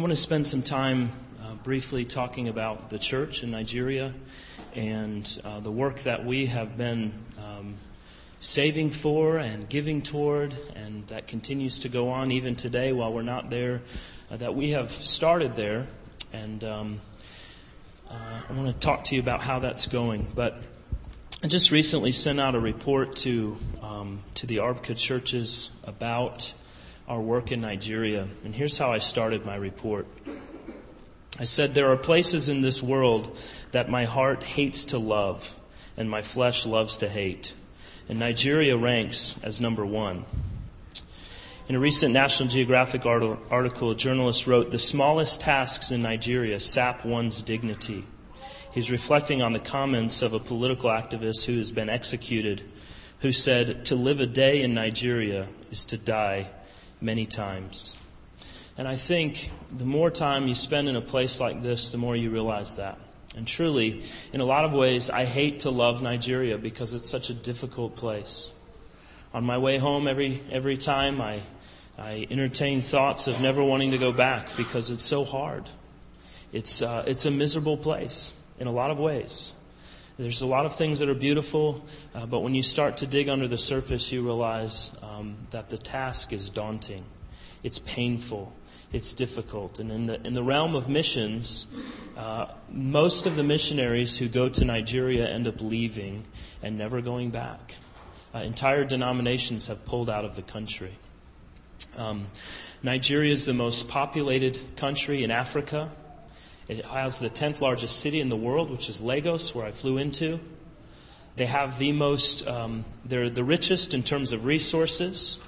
I want to spend some time uh, briefly talking about the church in Nigeria and uh, the work that we have been um, saving for and giving toward, and that continues to go on even today while we're not there, uh, that we have started there. And um, uh, I want to talk to you about how that's going. But I just recently sent out a report to, um, to the ARBCA churches about our work in Nigeria. And here's how I started my report. I said, There are places in this world that my heart hates to love and my flesh loves to hate. And Nigeria ranks as number one. In a recent National Geographic article, a journalist wrote, The smallest tasks in Nigeria sap one's dignity. He's reflecting on the comments of a political activist who has been executed, who said, To live a day in Nigeria is to die many times. And I think the more time you spend in a place like this, the more you realize that. And truly, in a lot of ways, I hate to love Nigeria because it's such a difficult place. On my way home every, every time, I, I entertain thoughts of never wanting to go back because it's so hard. It's, uh, it's a miserable place in a lot of ways. There's a lot of things that are beautiful, uh, but when you start to dig under the surface, you realize um, that the task is daunting. It's painful. It's difficult. And in the, in the realm of missions, uh, most of the missionaries who go to Nigeria end up leaving and never going back. Uh, entire denominations have pulled out of the country. Um, Nigeria is the most populated country in Africa. It has the 10th largest city in the world, which is Lagos, where I flew into. They have the most, um, they're the richest in terms of resources,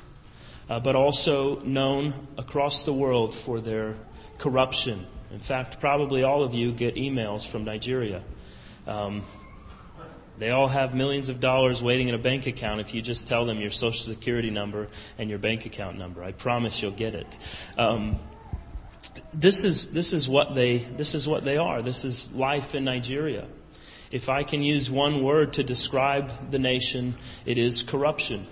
uh, but also known across the world for their corruption. In fact, probably all of you get emails from Nigeria. Um, they all have millions of dollars waiting in a bank account if you just tell them your social security number and your bank account number. I promise you'll get it. Um, this is, this is what they, this is what they are. This is life in Nigeria. If I can use one word to describe the nation, it is corruption.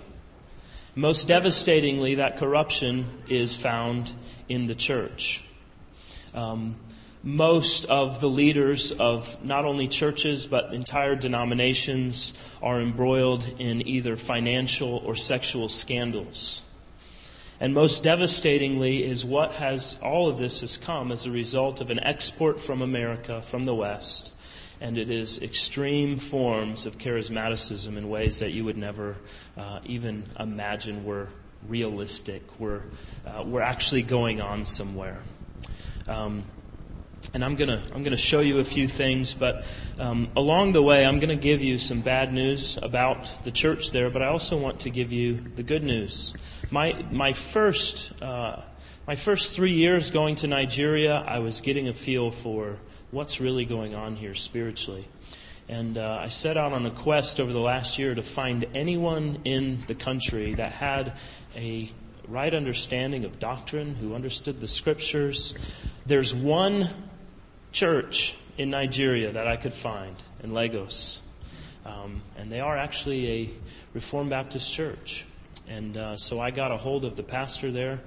Most devastatingly, that corruption is found in the church. Um, most of the leaders of not only churches but entire denominations are embroiled in either financial or sexual scandals. And most devastatingly is what has, all of this has come as a result of an export from America, from the West. And it is extreme forms of charismaticism in ways that you would never uh, even imagine were realistic, were, uh, were actually going on somewhere. Um, and I'm gonna I'm gonna show you a few things, but um, along the way I'm gonna give you some bad news about the church there, but I also want to give you the good news. My my first uh, my first three years going to Nigeria, I was getting a feel for what's really going on here spiritually, and uh, I set out on a quest over the last year to find anyone in the country that had a right understanding of doctrine, who understood the scriptures. There's one church in Nigeria that I could find in Lagos. Um, and they are actually a Reformed Baptist church. And uh, so I got a hold of the pastor there,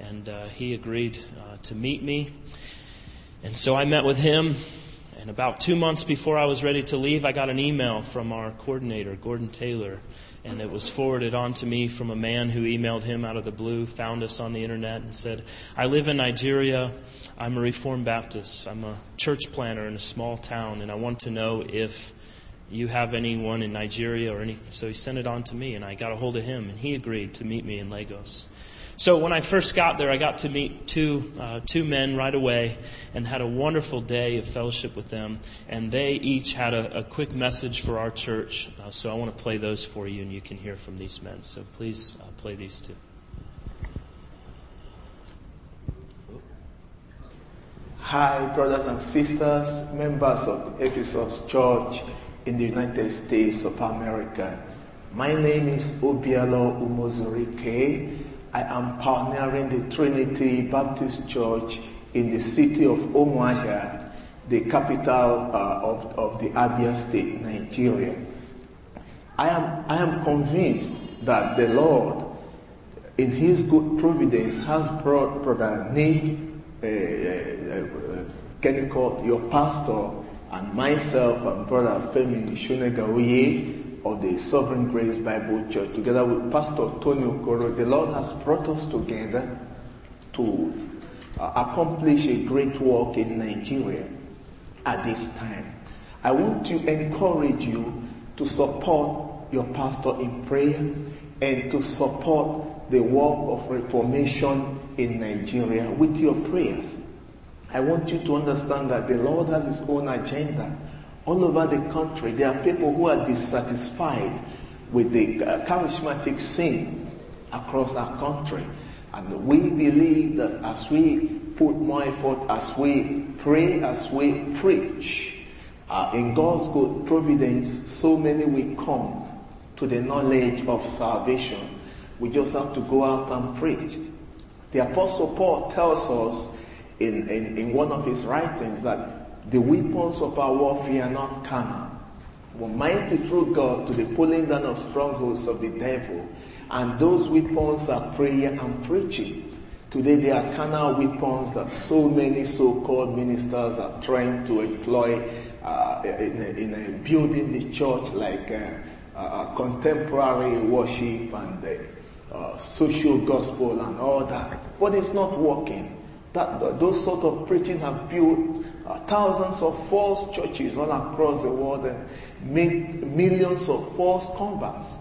and uh, he agreed uh, to meet me. And so I met with him. And about two months before I was ready to leave, I got an email from our coordinator, Gordon Taylor. And it was forwarded on to me from a man who emailed him out of the blue, found us on the internet, and said, I live in Nigeria. I'm a Reformed Baptist. I'm a church planter in a small town, and I want to know if you have anyone in Nigeria or anything. So he sent it on to me, and I got a hold of him, and he agreed to meet me in Lagos. So when I first got there, I got to meet two, uh, two men right away and had a wonderful day of fellowship with them. And they each had a, a quick message for our church. Uh, so I want to play those for you, and you can hear from these men. So please uh, play these two. Hi, brothers and sisters, members of the Ephesus Church in the United States of America. My name is Obialo Umozurike. I am pioneering the Trinity Baptist Church in the city of Umuahia, the capital uh, of, of the Abia State, Nigeria. I am, I am convinced that the Lord, in His good providence, has brought Brother Nick uh, uh, Kennicott, your pastor, and myself and brother Femi Shonegaoye of the Sovereign Grace Bible Church, together with Pastor Tony Okoro, the Lord has brought us together to uh, accomplish a great work in Nigeria at this time. I want to encourage you to support your pastor in prayer and to support the work of reformation in Nigeria with your prayers. I want you to understand that the Lord has His own agenda. All over the country, there are people who are dissatisfied with the uh, charismatic scene across our country. And we believe that as we put more effort, as we pray, as we preach, uh, in God's good providence, so many will come to the knowledge of salvation. We just have to go out and preach. The Apostle Paul tells us in, in, in one of his writings that the weapons of our warfare are not carnal, but mighty through God to the pulling down of strongholds of the devil. And those weapons are prayer and preaching. Today they are carnal weapons that so many so-called ministers are trying to employ uh, in, in building the church like uh, uh, contemporary worship and uh, social gospel and all that. But it's not working. That, those sort of preaching have built thousands of false churches all across the world and made millions of false converts.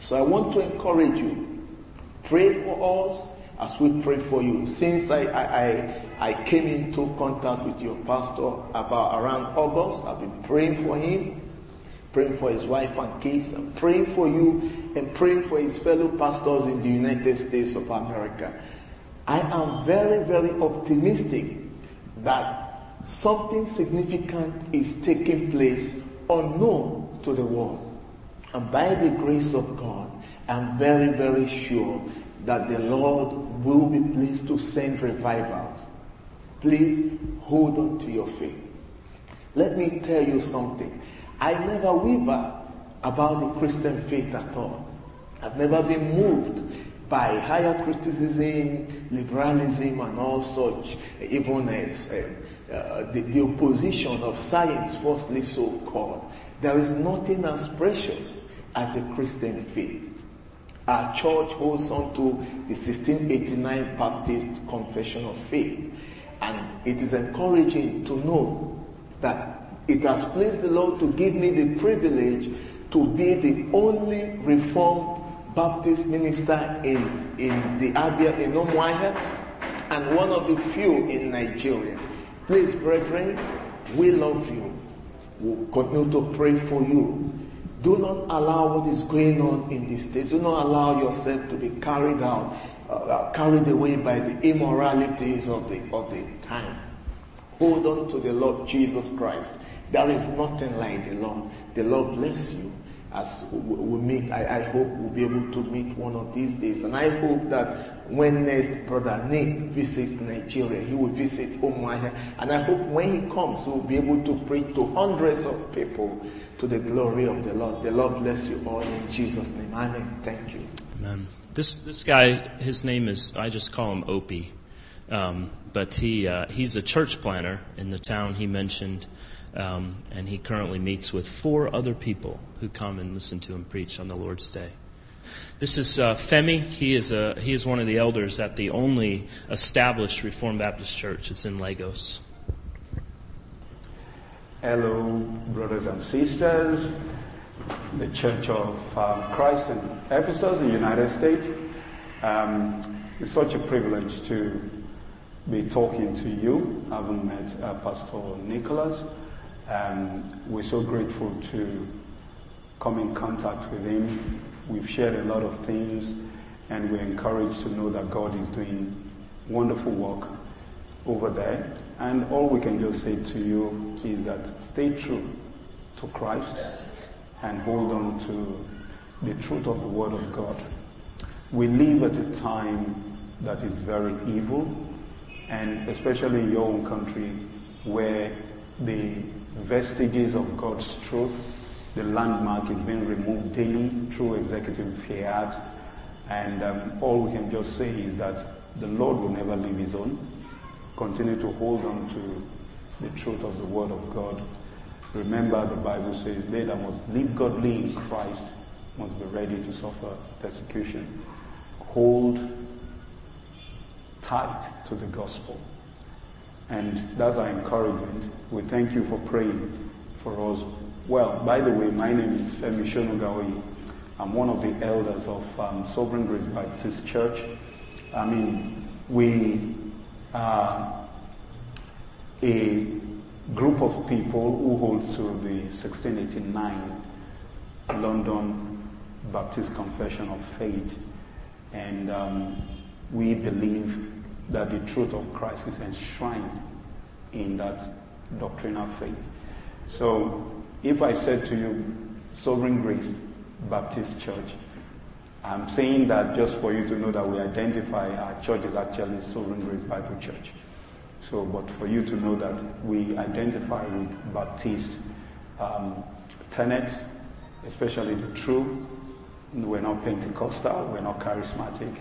So I want to encourage you, pray for us as we pray for you. Since I, I, I, I came into contact with your pastor about around August, I've been praying for him, praying for his wife and kids, and praying for you, and praying for his fellow pastors in the United States of America. I am very, very optimistic that something significant is taking place unknown to the world. And by the grace of God, I'm very, very sure that the Lord will be pleased to send revivals. Please hold on to your faith. Let me tell you something. I never waver about the Christian faith at all. I've never been moved by higher criticism, liberalism, and all such, uh, uh, the, the opposition of science, falsely so called. There is nothing as precious as the Christian faith. Our church holds on to the 1689 Baptist Confession of Faith. And it is encouraging to know that it has pleased the Lord to give me the privilege to be the only Reformed Baptist minister in, in the Abia in Umuahia and one of the few in Nigeria. Please, brethren, we love you. We'll continue to pray for you. Do not allow what is going on in this state. Do not allow yourself to be carried out, uh, carried away by the immoralities of the, of the time. Hold on to the Lord Jesus Christ. There is nothing like the Lord. The Lord bless you as we meet, I, I, hope we'll be able to meet one of these days. And I hope that when next Brother Nick visits Nigeria, he will visit Umuahia. And I hope when he comes, he will be able to preach to hundreds of people to the glory of the Lord. The Lord bless you all in Jesus' name. Amen. Thank you. Amen. This, this guy, his name is, I just call him Opie. Um, but he, uh, he's a church planner in the town he mentioned. Um, and he currently meets with four other people who come and listen to him preach on the Lord's Day. This is uh, Femi. He is, a, he is one of the elders at the only established Reformed Baptist church. It's in Lagos. Hello, brothers and sisters. The Church of um, Christ in Ephesus, in the United States. Um, it's such a privilege to be talking to you. I haven't met uh, Pastor Nicholas. Um, we're so grateful to come in contact with him. We've shared a lot of things, and we're encouraged to know that God is doing wonderful work over there. And all we can just say to you is that stay true to Christ and hold on to the truth of the Word of God. We live at a time that is very evil, and especially in your own country, where the vestiges of God's truth. The landmark is being removed daily through executive fiat. And um, all we can just say is that the Lord will never leave his own. continue to hold on to the truth of the Word of God. Remember, the Bible says, they that must live godly in Christ must be ready to suffer persecution. Hold tight to the gospel. And that's our encouragement. We thank you for praying for us. Well, by the way, my name is Femi Shonugawi. I'm one of the elders of um, Sovereign Grace Baptist Church. I mean, we are a group of people who hold to the 1689 London Baptist Confession of Faith. And um, we believe that the truth of Christ is enshrined in that doctrinal faith. So, if I said to you, Sovereign Grace Baptist Church, I'm saying that just for you to know that we identify our church is actually Sovereign Grace Bible Church. So, but for you to know that we identify with Baptist um, tenets, especially the true. We're not Pentecostal, we're not charismatic,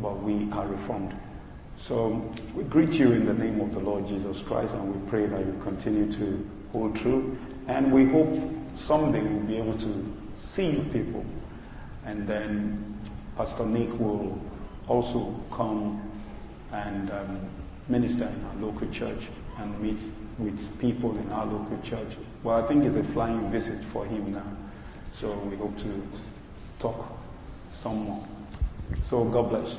but we are Reformed. So we greet you in the name of the Lord Jesus Christ and we pray that you continue to hold true. And we hope someday we'll be able to see people. And then Pastor Nick will also come and um, minister in our local church and meet with people in our local church. Well, I think it's a flying visit for him now. So we hope to talk some more. So God bless.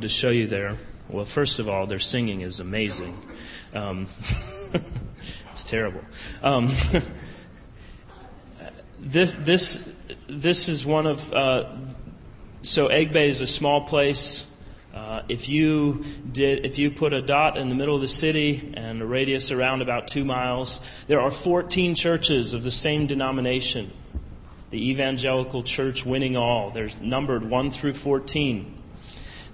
Wanted to show you there, well, first of all, their singing is amazing. Um, it's terrible. Um, this, this, this is one of, uh, so Egbe is a small place. Uh, if you did, if you put a dot in the middle of the city and a radius around about two miles, there are 14 churches of the same denomination. The evangelical church winning all. They're numbered 1 through 14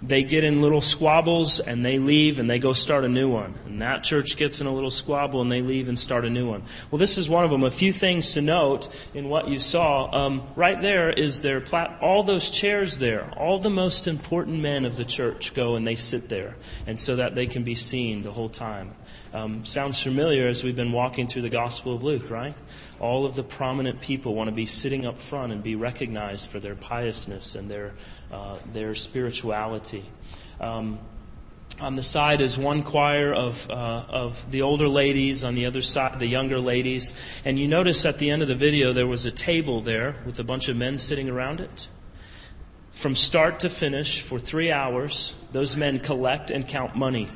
they get in little squabbles and they leave and they go start a new one. And that church gets in a little squabble and they leave and start a new one. Well, this is one of them. A few things to note in what you saw. Um, right there is their plat- all those chairs there. All the most important men of the church go and they sit there, and so that they can be seen the whole time. Um, sounds familiar as we've been walking through the Gospel of Luke, right? All of the prominent people want to be sitting up front and be recognized for their piousness and their uh, their spirituality. Um, on the side is one choir of, uh, of the older ladies, on the other side, the younger ladies. And you notice at the end of the video there was a table there with a bunch of men sitting around it. From start to finish, for three hours, those men collect and count money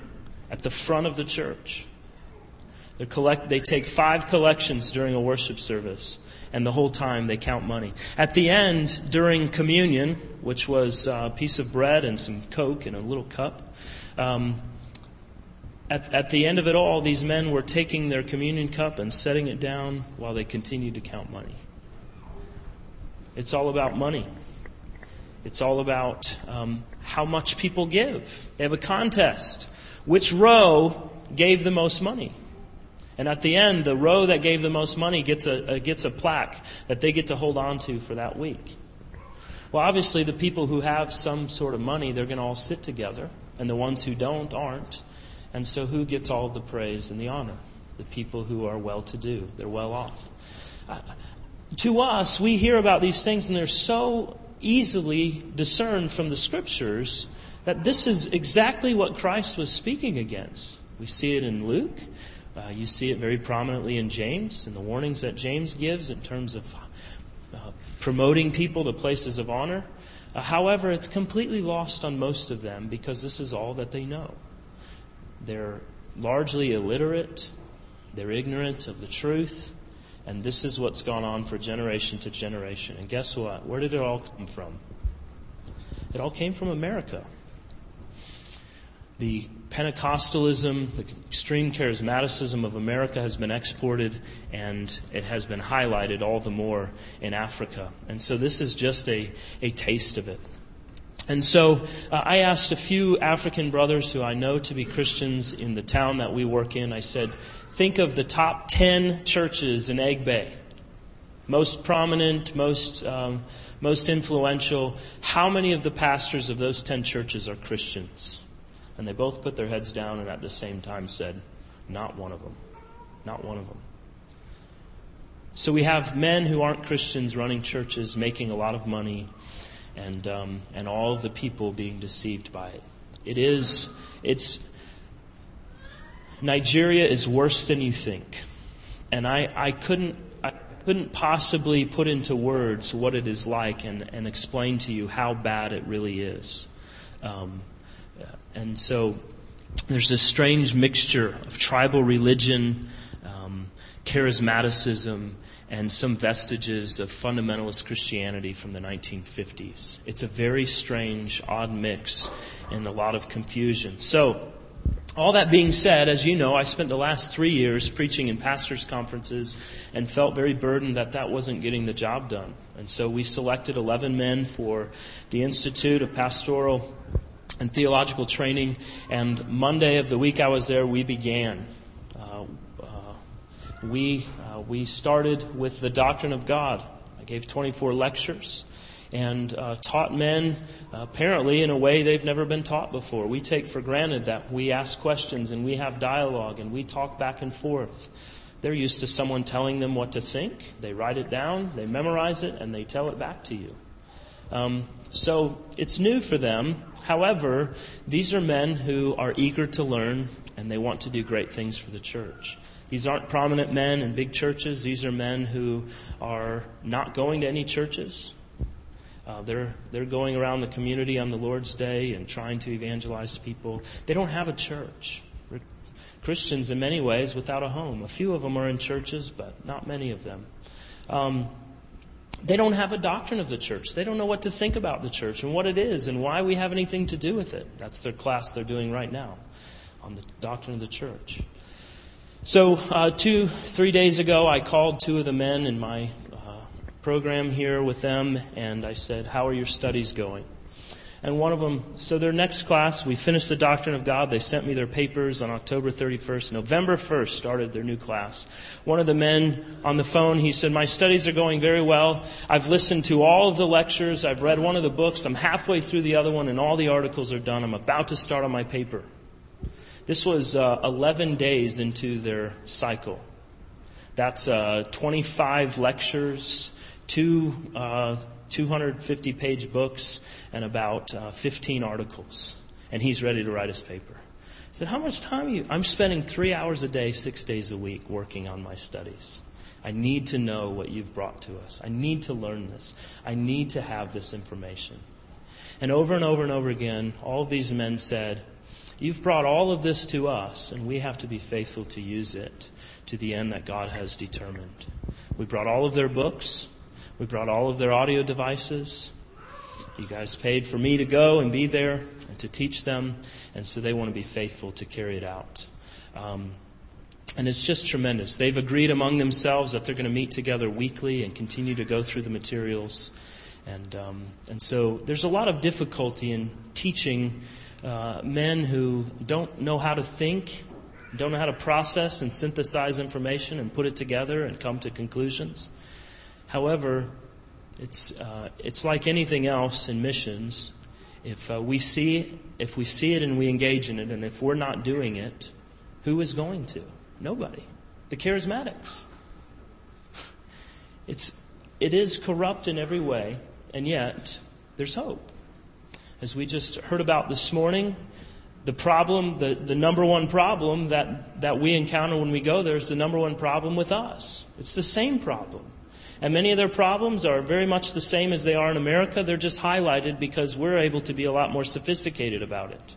at the front of the church. Collect, they take five collections during a worship service and the whole time they count money. At the end, during communion, which was a piece of bread and some Coke in a little cup, um, at, at the end of it all, these men were taking their communion cup and setting it down while they continued to count money. It's all about money. It's all about um, how much people give. They have a contest. Which row gave the most money? And at the end, the row that gave the most money gets a, a, gets a plaque that they get to hold on to for that week. Well, obviously, the people who have some sort of money, they're going to all sit together, and the ones who don't aren't. And so, who gets all the praise and the honor? The people who are well to do, they're well off. Uh, to us, we hear about these things, and they're so easily discerned from the scriptures that this is exactly what Christ was speaking against. We see it in Luke. Uh, you see it very prominently in James, in the warnings that James gives in terms of uh, promoting people to places of honor. Uh, however, it's completely lost on most of them because this is all that they know. They're largely illiterate, they're ignorant of the truth, and this is what's gone on for generation to generation. And guess what? Where did it all come from? It all came from America. The Pentecostalism, the extreme charismaticism of America has been exported and it has been highlighted all the more in Africa. And so this is just a, a taste of it. And so uh, I asked a few African brothers who I know to be Christians in the town that we work in, I said, think of the top 10 churches in Egbe. Most prominent, most, um, most influential. How many of the pastors of those 10 churches are Christians? And they both put their heads down and at the same time said, Not one of them. Not one of them. So we have men who aren't Christians running churches, making a lot of money, and, um, and all the people being deceived by it. It is, it's, Nigeria is worse than you think. And I, I couldn't, couldn't possibly put into words what it is like and, and explain to you how bad it really is. Um, and so there's this strange mixture of tribal religion, um, charismaticism, and some vestiges of fundamentalist Christianity from the 1950s. It's a very strange, odd mix and a lot of confusion. So, all that being said, as you know, I spent the last three years preaching in pastors' conferences and felt very burdened that that wasn't getting the job done. And so we selected 11 men for the Institute of Pastoral and theological training. And Monday of the week I was there, we began. Uh, uh, we, uh, we started with the doctrine of God. I gave 24 lectures and uh, taught men apparently in a way they've never been taught before. We take for granted that we ask questions and we have dialogue and we talk back and forth. They're used to someone telling them what to think. They write it down, they memorize it, and they tell it back to you. Um, so it's new for them. However, these are men who are eager to learn and they want to do great things for the church. These aren't prominent men in big churches. These are men who are not going to any churches. Uh, they're, they're going around the community on the Lord's Day and trying to evangelize people. They don't have a church. They're Christians in many ways without a home. A few of them are in churches, but not many of them. Um, they don't have a doctrine of the church. They don't know what to think about the church and what it is and why we have anything to do with it. That's their class they're doing right now on the doctrine of the church. So, uh, two, three days ago, I called two of the men in my uh, program here with them, and I said, How are your studies going? And one of them, so their next class, we finished the Doctrine of God. They sent me their papers on October 31st. November 1st started their new class. One of the men on the phone, he said, My studies are going very well. I've listened to all of the lectures. I've read one of the books. I'm halfway through the other one, and all the articles are done. I'm about to start on my paper. This was uh, 11 days into their cycle. That's uh, 25 lectures, two. Uh, 250 page books and about uh, 15 articles. And he's ready to write his paper. I said, How much time you? I'm spending three hours a day, six days a week working on my studies. I need to know what you've brought to us. I need to learn this. I need to have this information. And over and over and over again, all these men said, You've brought all of this to us, and we have to be faithful to use it to the end that God has determined. We brought all of their books. We brought all of their audio devices. You guys paid for me to go and be there and to teach them, and so they want to be faithful to carry it out. Um, and it's just tremendous. They've agreed among themselves that they're going to meet together weekly and continue to go through the materials. And, um, and so there's a lot of difficulty in teaching uh, men who don't know how to think, don't know how to process and synthesize information and put it together and come to conclusions. However, it's, uh, it's like anything else in missions. If uh, we see if we see it and we engage in it, and if we're not doing it, who is going to? Nobody. The charismatics. It's it is corrupt in every way, and yet there's hope. As we just heard about this morning, the problem, the, the number one problem that, that we encounter when we go there is the number one problem with us. It's the same problem. And many of their problems are very much the same as they are in America. They're just highlighted because we're able to be a lot more sophisticated about it.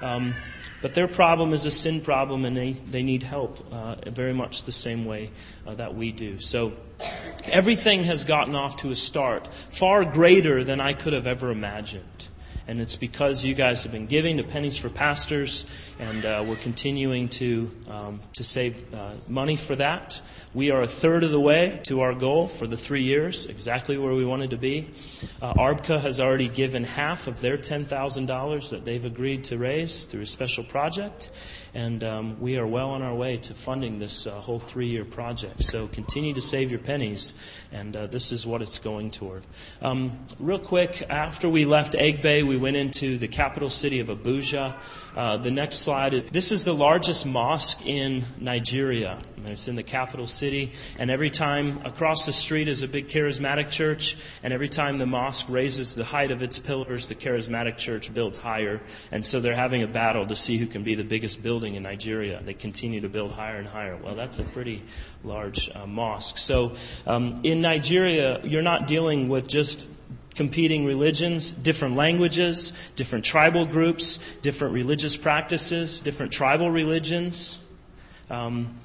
Um, but their problem is a sin problem, and they, they need help uh, very much the same way uh, that we do. So everything has gotten off to a start far greater than I could have ever imagined. and it's because you guys have been giving to Pennies for Pastors, and uh, we're continuing to um, to save uh, money for that. We are a third of the way to our goal for the three years, exactly where we wanted to be. Uh, ARBCA has already given half of their $10,000 that they've agreed to raise through a special project, and um, we are well on our way to funding this uh, whole three year project. So continue to save your pennies, and uh, this is what it's going toward. Um, real quick, after we left Egbe, we went into the capital city of Abuja. Uh, the next slide is this is the largest mosque in Nigeria. It's in the capital city, and every time across the street is a big charismatic church, and every time the mosque raises the height of its pillars, the charismatic church builds higher. And so they're having a battle to see who can be the biggest building in Nigeria. They continue to build higher and higher. Well, that's a pretty large uh, mosque. So um, in Nigeria, you're not dealing with just competing religions, different languages, different tribal groups, different religious practices, different tribal religions. Um,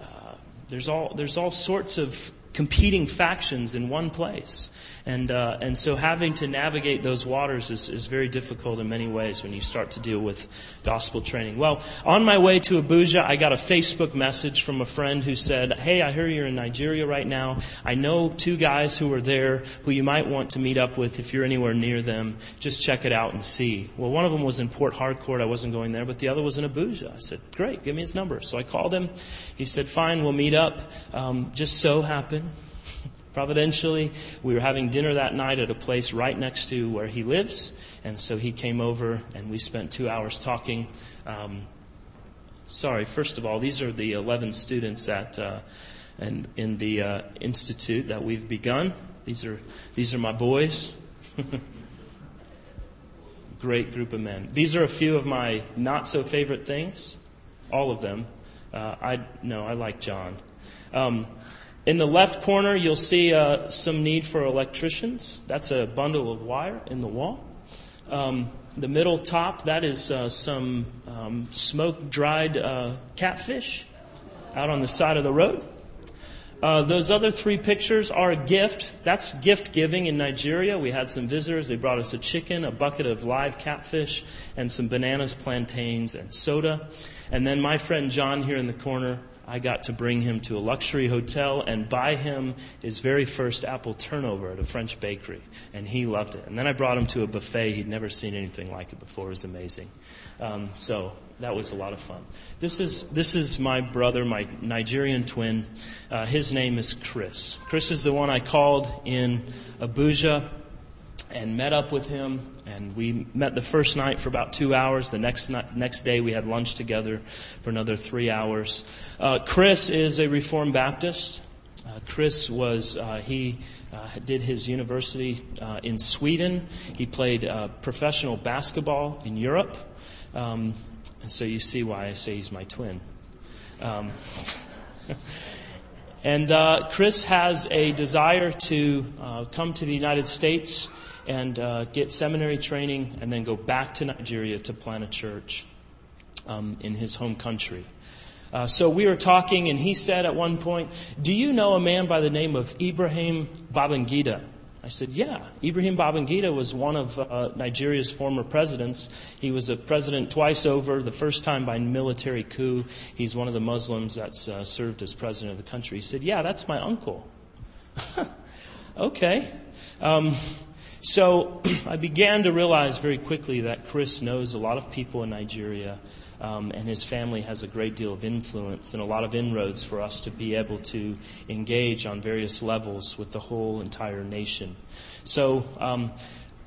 uh, there's all there's all sorts of competing factions in one place. And, uh, and so having to navigate those waters is, is very difficult in many ways when you start to deal with gospel training. Well, on my way to Abuja, I got a Facebook message from a friend who said, Hey, I hear you're in Nigeria right now. I know two guys who are there who you might want to meet up with if you're anywhere near them. Just check it out and see. Well, one of them was in Port Harcourt. I wasn't going there, but the other was in Abuja. I said, Great, give me his number. So I called him. He said, Fine, we'll meet up. Um, just so happened Providentially, we were having dinner that night at a place right next to where he lives, and so he came over and we spent two hours talking. Um, sorry, first of all, these are the 11 students at uh, in, in the uh, institute that we've begun. These are these are my boys. Great group of men. These are a few of my not so favorite things. All of them. Uh, I no, I like John. Um, in the left corner, you'll see uh, some need for electricians. That's a bundle of wire in the wall. Um, the middle top, that is uh, some um, smoke dried uh, catfish out on the side of the road. Uh, those other three pictures are a gift. That's gift giving in Nigeria. We had some visitors. They brought us a chicken, a bucket of live catfish, and some bananas, plantains, and soda. And then my friend John here in the corner I got to bring him to a luxury hotel and buy him his very first apple turnover at a French bakery. And he loved it. And then I brought him to a buffet. He'd never seen anything like it before. It was amazing. Um, so that was a lot of fun. This is, this is my brother, my Nigerian twin. Uh, his name is Chris. Chris is the one I called in Abuja and met up with him. And we met the first night for about two hours. The next next day we had lunch together for another three hours. Uh, Chris is a Reformed Baptist. Uh, Chris was uh, he uh, did his university uh, in Sweden. He played uh, professional basketball in Europe. Um, and so you see why I say he's my twin. Um, and Chris has a desire to come to the United States and uh, get seminary training and then go back to Nigeria to plant a church um, in his home country. Uh, so we were talking, and he said at one point, Do you know a man by the name of Ibrahim Babangida? I said, Yeah. Ibrahim Babangida was one of uh, Nigeria's former presidents. He was a president twice over, the first time by military coup. He's one of the Muslims that's uh, served as president of the country. He said, Yeah, that's my uncle. okay. Um, so I began to realize very quickly that Chris knows a lot of people in Nigeria, um, and his family has a great deal of influence and a lot of inroads for us to be able to engage on various levels with the whole entire nation. So um,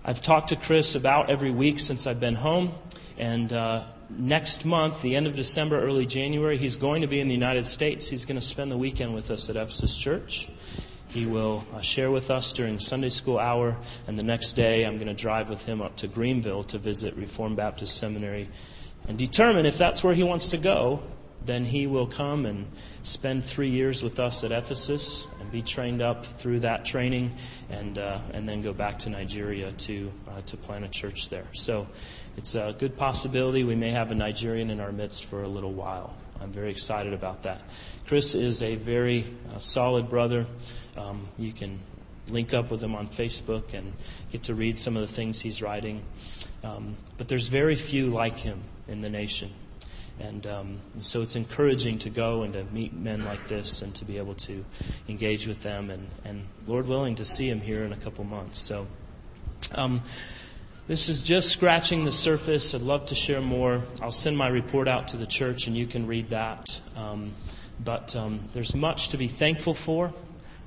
I've talked to Chris about every week since I've been home, and uh, next month, the end of December, early January, he's going to be in the United States. He's going to spend the weekend with us at Ephesus Church. He will uh, share with us during Sunday school hour, and the next day I'm going to drive with him up to Greenville to visit Reformed Baptist Seminary and determine if that's where he wants to go. Then he will come and spend three years with us at Ephesus and be trained up through that training, and uh, and then go back to Nigeria to uh, to plant a church there. So it's a good possibility we may have a Nigerian in our midst for a little while. I'm very excited about that. Chris is a very uh, solid brother. Um, you can link up with him on Facebook and get to read some of the things he's writing. Um, but there's very few like him in the nation. And, um, so it's encouraging to go and to meet men like this and to be able to engage with them and, and Lord willing, to see him here in a couple months. So um, this is just scratching the surface. I'd love to share more. I'll send my report out to the church and you can read that. Um, but um, there's much to be thankful for.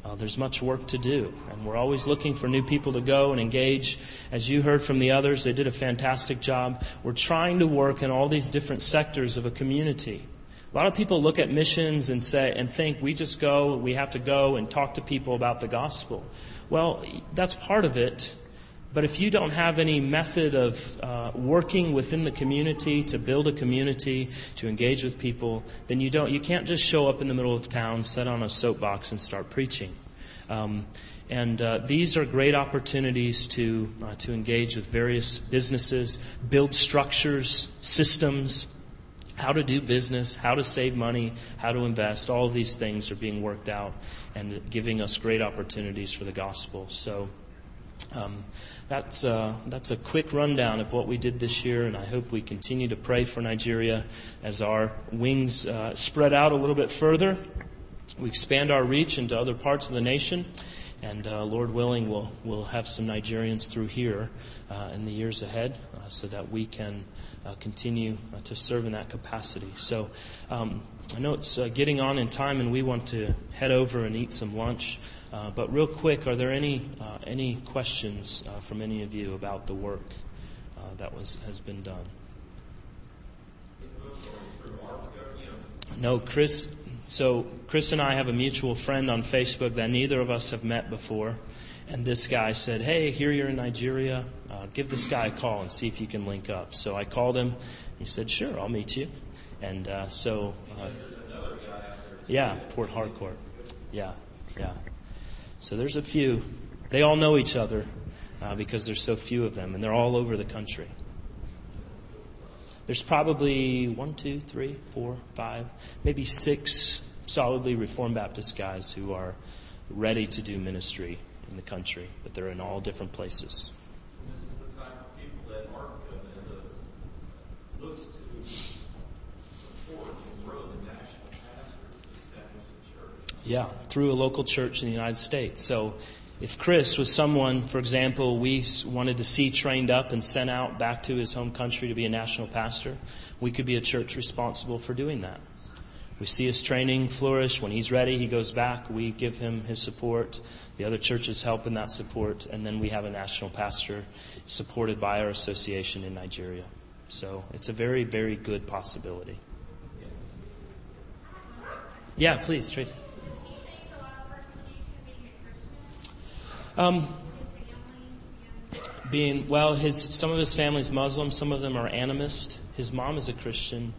Uh, there's much work to do, and we're always looking for new people to go and engage. As you heard from the others, they did a fantastic job. We're trying to work in all these different sectors of a community. A lot of people look at missions and say and think we just go, we have to go and talk to people about the gospel. Well, that's part of it, but if you don't have any method of uh, working within the community to build a community, to engage with people, then you don't. You can't just show up in the middle of town, sit on a soapbox, and start preaching. Um, and uh, these are great opportunities to uh, to engage with various businesses, build structures, systems, how to do business, how to save money, how to invest. All of these things are being worked out and giving us great opportunities for the gospel. So. Um, that's, uh, that's a quick rundown of what we did this year, and I hope we continue to pray for Nigeria as our wings uh, spread out a little bit further. We expand our reach into other parts of the nation, and uh, Lord willing, we'll, we'll have some Nigerians through here uh, in the years ahead uh, so that we can uh, continue to serve in that capacity. So um, I know it's getting on in time, and we want to head over and eat some lunch. Uh, but real quick, are there any uh, any questions uh, from any of you about the work uh, that was has been done? No, Chris. So Chris and I have a mutual friend on Facebook that neither of us have met before, and this guy said, "Hey, here you're in Nigeria. Uh, give this guy a call and see if you can link up." So I called him. He said, "Sure, I'll meet you." And so, yeah, Port Harcourt. Yeah, yeah. So there's a few. They all know each other uh, because there's so few of them, and they're all over the country. There's probably one, two, three, four, five, maybe six solidly Reformed Baptist guys who are ready to do ministry in the country, but they're in all different places. Yeah, through a local church in the United States. So if Chris was someone, for example, we wanted to see trained up and sent out back to his home country to be a national pastor, we could be a church responsible for doing that. We see his training flourish. When he's ready, he goes back. We give him his support. The other churches help in that support. And then we have a national pastor supported by our association in Nigeria. So it's a very, very good possibility. Yeah, please, Tracy. Um, being well, his some of his family's Muslim, some of them are animist. His mom is a Christian.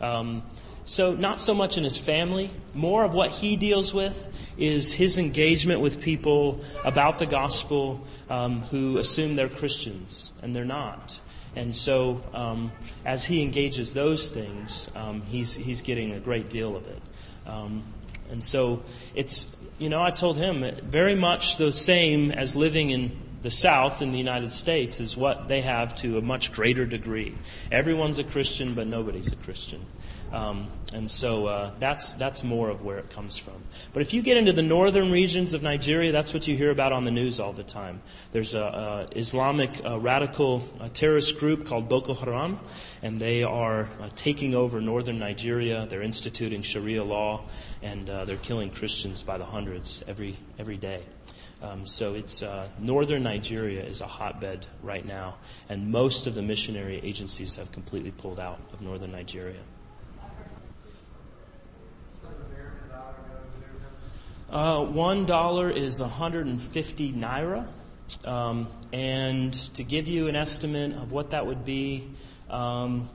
Um, so, not so much in his family. More of what he deals with is his engagement with people about the gospel um, who assume they're Christians, and they're not. And so, um, as he engages those things, um, he's, he's getting a great deal of it. Um, and so, it's you know, I told him very much the same as living in the South in the United States is what they have to a much greater degree. Everyone's a Christian, but nobody's a Christian. Um, and so uh, that's, that's more of where it comes from. But if you get into the northern regions of Nigeria, that's what you hear about on the news all the time. There's an Islamic uh, radical uh, terrorist group called Boko Haram, and they are uh, taking over northern Nigeria. They're instituting Sharia law, and they're killing Christians by the hundreds every, every day. Um, so it's uh, northern Nigeria is a hotbed right now, and most of the missionary agencies have completely pulled out of northern Nigeria. Uh, one dollar is 150 naira. Um, and to give you an estimate of what that would be, um,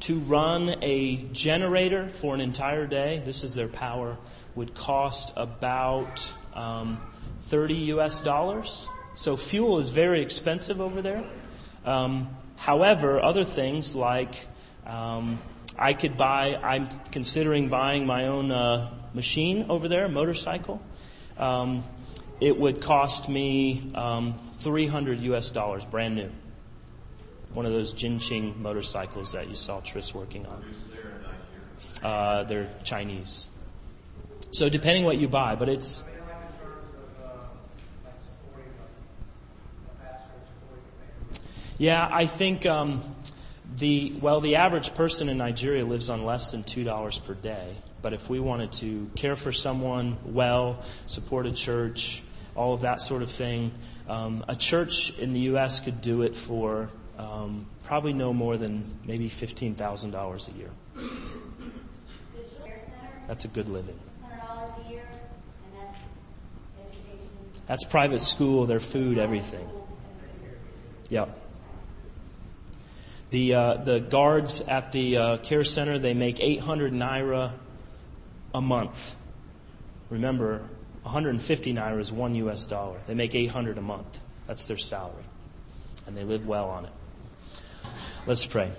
to run a generator for an entire day, this is their power, would cost about um, 30 US dollars. So fuel is very expensive over there. Um, however, other things like um, I could buy, I'm considering buying my own uh, machine over there, motorcycle. Um, it would cost me um, 300 US dollars, brand new. One of those Jincheng motorcycles that you saw Tris working on. Uh, they're Chinese. So depending what you buy, but it's Yeah, I think um, the well, the average person in Nigeria lives on less than two dollars per day. But if we wanted to care for someone well, support a church, all of that sort of thing, um, a church in the U.S. could do it for um, probably no more than maybe fifteen thousand dollars a year. That's a good living. That's private school, their food, everything. Yep. The, uh, the guards at the uh, care center, they make 800 naira a month. Remember, 150 naira is one US dollar. They make 800 a month. That's their salary. And they live well on it. Let's pray.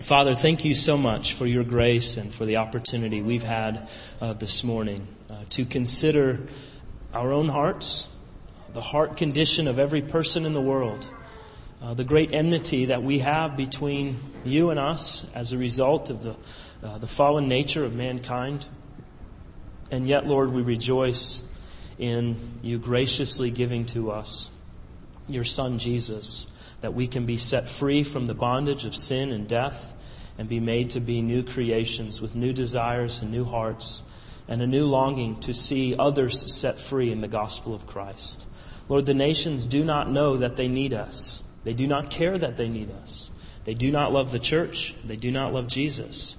Father, thank you so much for your grace and for the opportunity we've had uh, this morning uh, to consider our own hearts, the heart condition of every person in the world uh, the great enmity that we have between you and us as a result of the, uh, the fallen nature of mankind. And yet, Lord, we rejoice in you graciously giving to us your Son, Jesus, that we can be set free from the bondage of sin and death and be made to be new creations with new desires and new hearts and a new longing to see others set free in the gospel of Christ. Lord, the nations do not know that they need us. They do not care that they need us. They do not love the church. They do not love Jesus.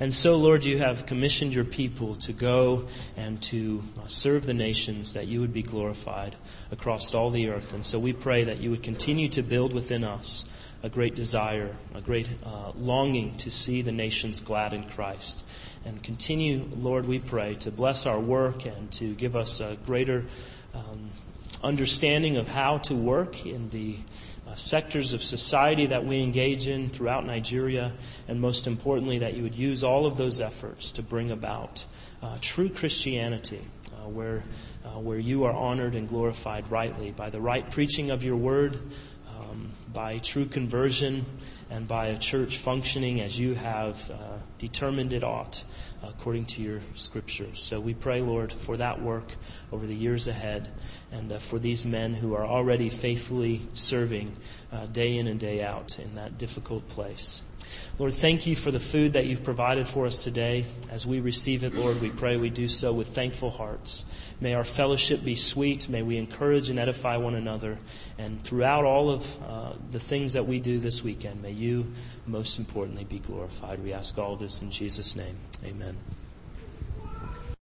And so, Lord, you have commissioned your people to go and to serve the nations that you would be glorified across all the earth. And so we pray that you would continue to build within us a great desire, a great uh, longing to see the nations glad in Christ. And continue, Lord, we pray, to bless our work and to give us a greater um, understanding of how to work in the uh, sectors of society that we engage in throughout Nigeria, and most importantly, that you would use all of those efforts to bring about uh, true Christianity, uh, where, uh, where you are honored and glorified rightly by the right preaching of your word, um, by true conversion, and by a church functioning as you have uh, determined it ought according to your scriptures. So we pray, Lord, for that work over the years ahead and uh, for these men who are already faithfully serving uh, day in and day out in that difficult place. Lord, thank you for the food that you've provided for us today. As we receive it, Lord, we pray we do so with thankful hearts. May our fellowship be sweet. May we encourage and edify one another. And throughout all of uh, the things that we do this weekend, may you, most importantly, be glorified. We ask all this in Jesus' name. Amen.